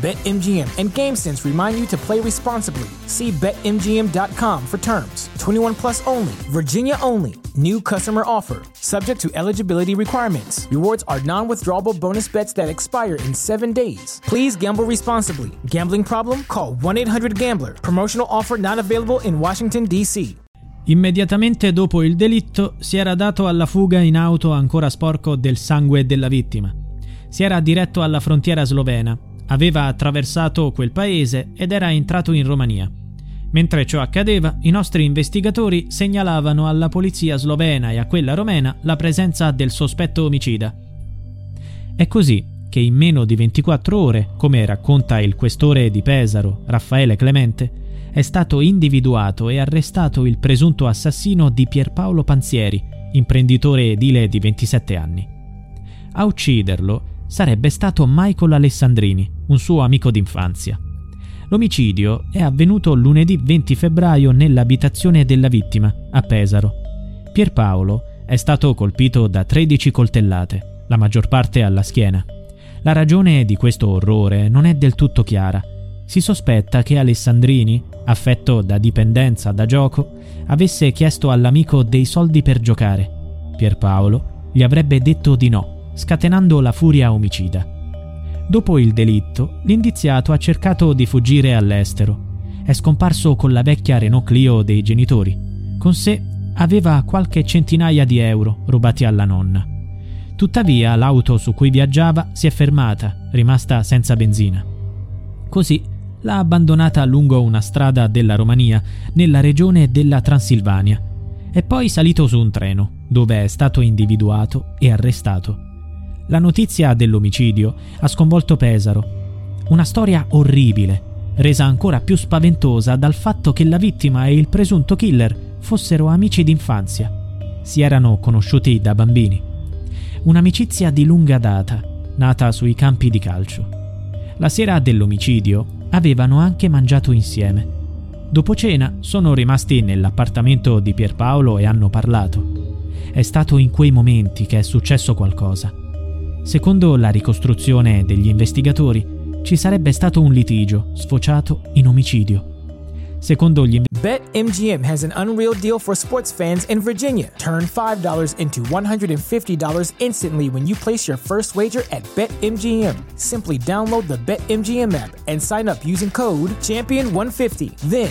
BetMGM and GameSense remind you to play responsibly. See BetMGM.com for terms. 21 plus only, Virginia only. New customer offer, subject to eligibility requirements. Rewards are non withdrawable bonus bets that expire in seven days. Please gamble responsibly. Gambling problem? Call 1 800 Gambler. Promotional offer not available in Washington, D.C. Immediatamente dopo il delitto si era dato alla fuga in auto ancora sporco del sangue della vittima. Si era diretto alla frontiera slovena Aveva attraversato quel paese ed era entrato in Romania. Mentre ciò accadeva, i nostri investigatori segnalavano alla polizia slovena e a quella romena la presenza del sospetto omicida. È così che in meno di 24 ore, come racconta il questore di Pesaro, Raffaele Clemente, è stato individuato e arrestato il presunto assassino di Pierpaolo Panzieri, imprenditore edile di 27 anni. A ucciderlo sarebbe stato Michael Alessandrini, un suo amico d'infanzia. L'omicidio è avvenuto lunedì 20 febbraio nell'abitazione della vittima, a Pesaro. Pierpaolo è stato colpito da 13 coltellate, la maggior parte alla schiena. La ragione di questo orrore non è del tutto chiara. Si sospetta che Alessandrini, affetto da dipendenza da gioco, avesse chiesto all'amico dei soldi per giocare. Pierpaolo gli avrebbe detto di no scatenando la furia omicida. Dopo il delitto, l'indiziato ha cercato di fuggire all'estero. È scomparso con la vecchia Renault Clio dei genitori. Con sé aveva qualche centinaia di euro rubati alla nonna. Tuttavia l'auto su cui viaggiava si è fermata, rimasta senza benzina. Così l'ha abbandonata lungo una strada della Romania, nella regione della Transilvania, e poi salito su un treno, dove è stato individuato e arrestato. La notizia dell'omicidio ha sconvolto Pesaro. Una storia orribile, resa ancora più spaventosa dal fatto che la vittima e il presunto killer fossero amici d'infanzia. Si erano conosciuti da bambini. Un'amicizia di lunga data, nata sui campi di calcio. La sera dell'omicidio avevano anche mangiato insieme. Dopo cena sono rimasti nell'appartamento di Pierpaolo e hanno parlato. È stato in quei momenti che è successo qualcosa. Secondo la ricostruzione degli investigatori, ci sarebbe stato un litigio sfociato in omicidio. Secondo gli BetMGM has an unreal deal for sports fans in Virginia. Turn $5 into $150 instantly when you place your first wager at BetMGM. Simply download the BetMGM app and sign up using code Champion150. Then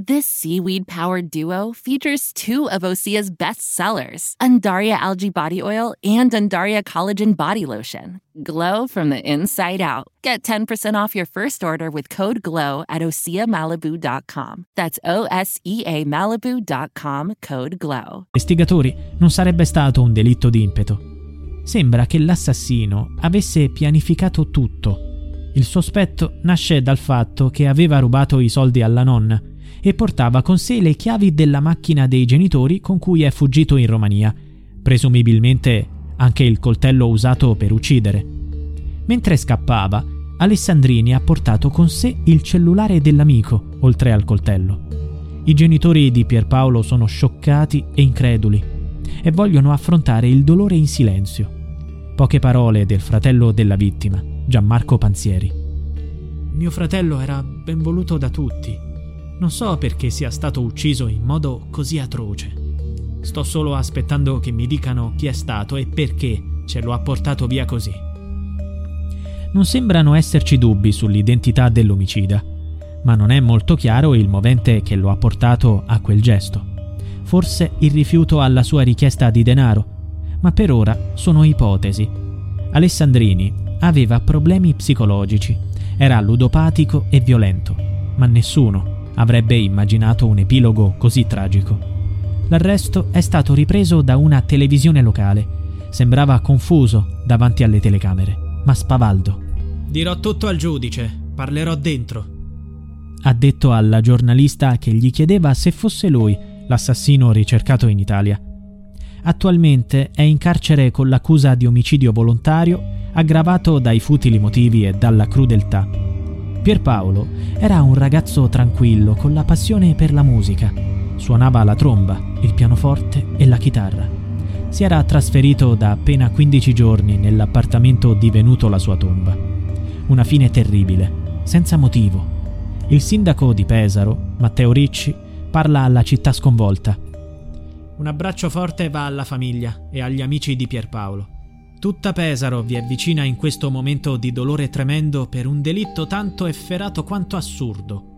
This seaweed powered duo features two of Osea's best sellers, Undaria Algae Body Oil and Undaria Collagen Body Lotion. Glow from the inside out. Get 10% off your first order with code GLOW at OseaMalibu.com. That's O S E A Malibu.com code GLOW. Investigatori non sarebbe stato un delitto di impeto. Sembra che l'assassino avesse pianificato tutto. Il sospetto nasce dal fatto che aveva rubato i soldi alla nonna e portava con sé le chiavi della macchina dei genitori con cui è fuggito in Romania, presumibilmente anche il coltello usato per uccidere. Mentre scappava, Alessandrini ha portato con sé il cellulare dell'amico, oltre al coltello. I genitori di Pierpaolo sono scioccati e increduli e vogliono affrontare il dolore in silenzio. Poche parole del fratello della vittima, Gianmarco Panzieri. Mio fratello era ben voluto da tutti. Non so perché sia stato ucciso in modo così atroce. Sto solo aspettando che mi dicano chi è stato e perché ce lo ha portato via così. Non sembrano esserci dubbi sull'identità dell'omicida, ma non è molto chiaro il movente che lo ha portato a quel gesto. Forse il rifiuto alla sua richiesta di denaro, ma per ora sono ipotesi. Alessandrini aveva problemi psicologici, era ludopatico e violento, ma nessuno avrebbe immaginato un epilogo così tragico. L'arresto è stato ripreso da una televisione locale. Sembrava confuso davanti alle telecamere, ma spavaldo. Dirò tutto al giudice, parlerò dentro. Ha detto alla giornalista che gli chiedeva se fosse lui l'assassino ricercato in Italia. Attualmente è in carcere con l'accusa di omicidio volontario aggravato dai futili motivi e dalla crudeltà. Pierpaolo era un ragazzo tranquillo con la passione per la musica. Suonava la tromba, il pianoforte e la chitarra. Si era trasferito da appena 15 giorni nell'appartamento divenuto la sua tomba. Una fine terribile, senza motivo. Il sindaco di Pesaro, Matteo Ricci, parla alla città sconvolta. Un abbraccio forte va alla famiglia e agli amici di Pierpaolo. Tutta Pesaro vi avvicina in questo momento di dolore tremendo per un delitto tanto efferato quanto assurdo.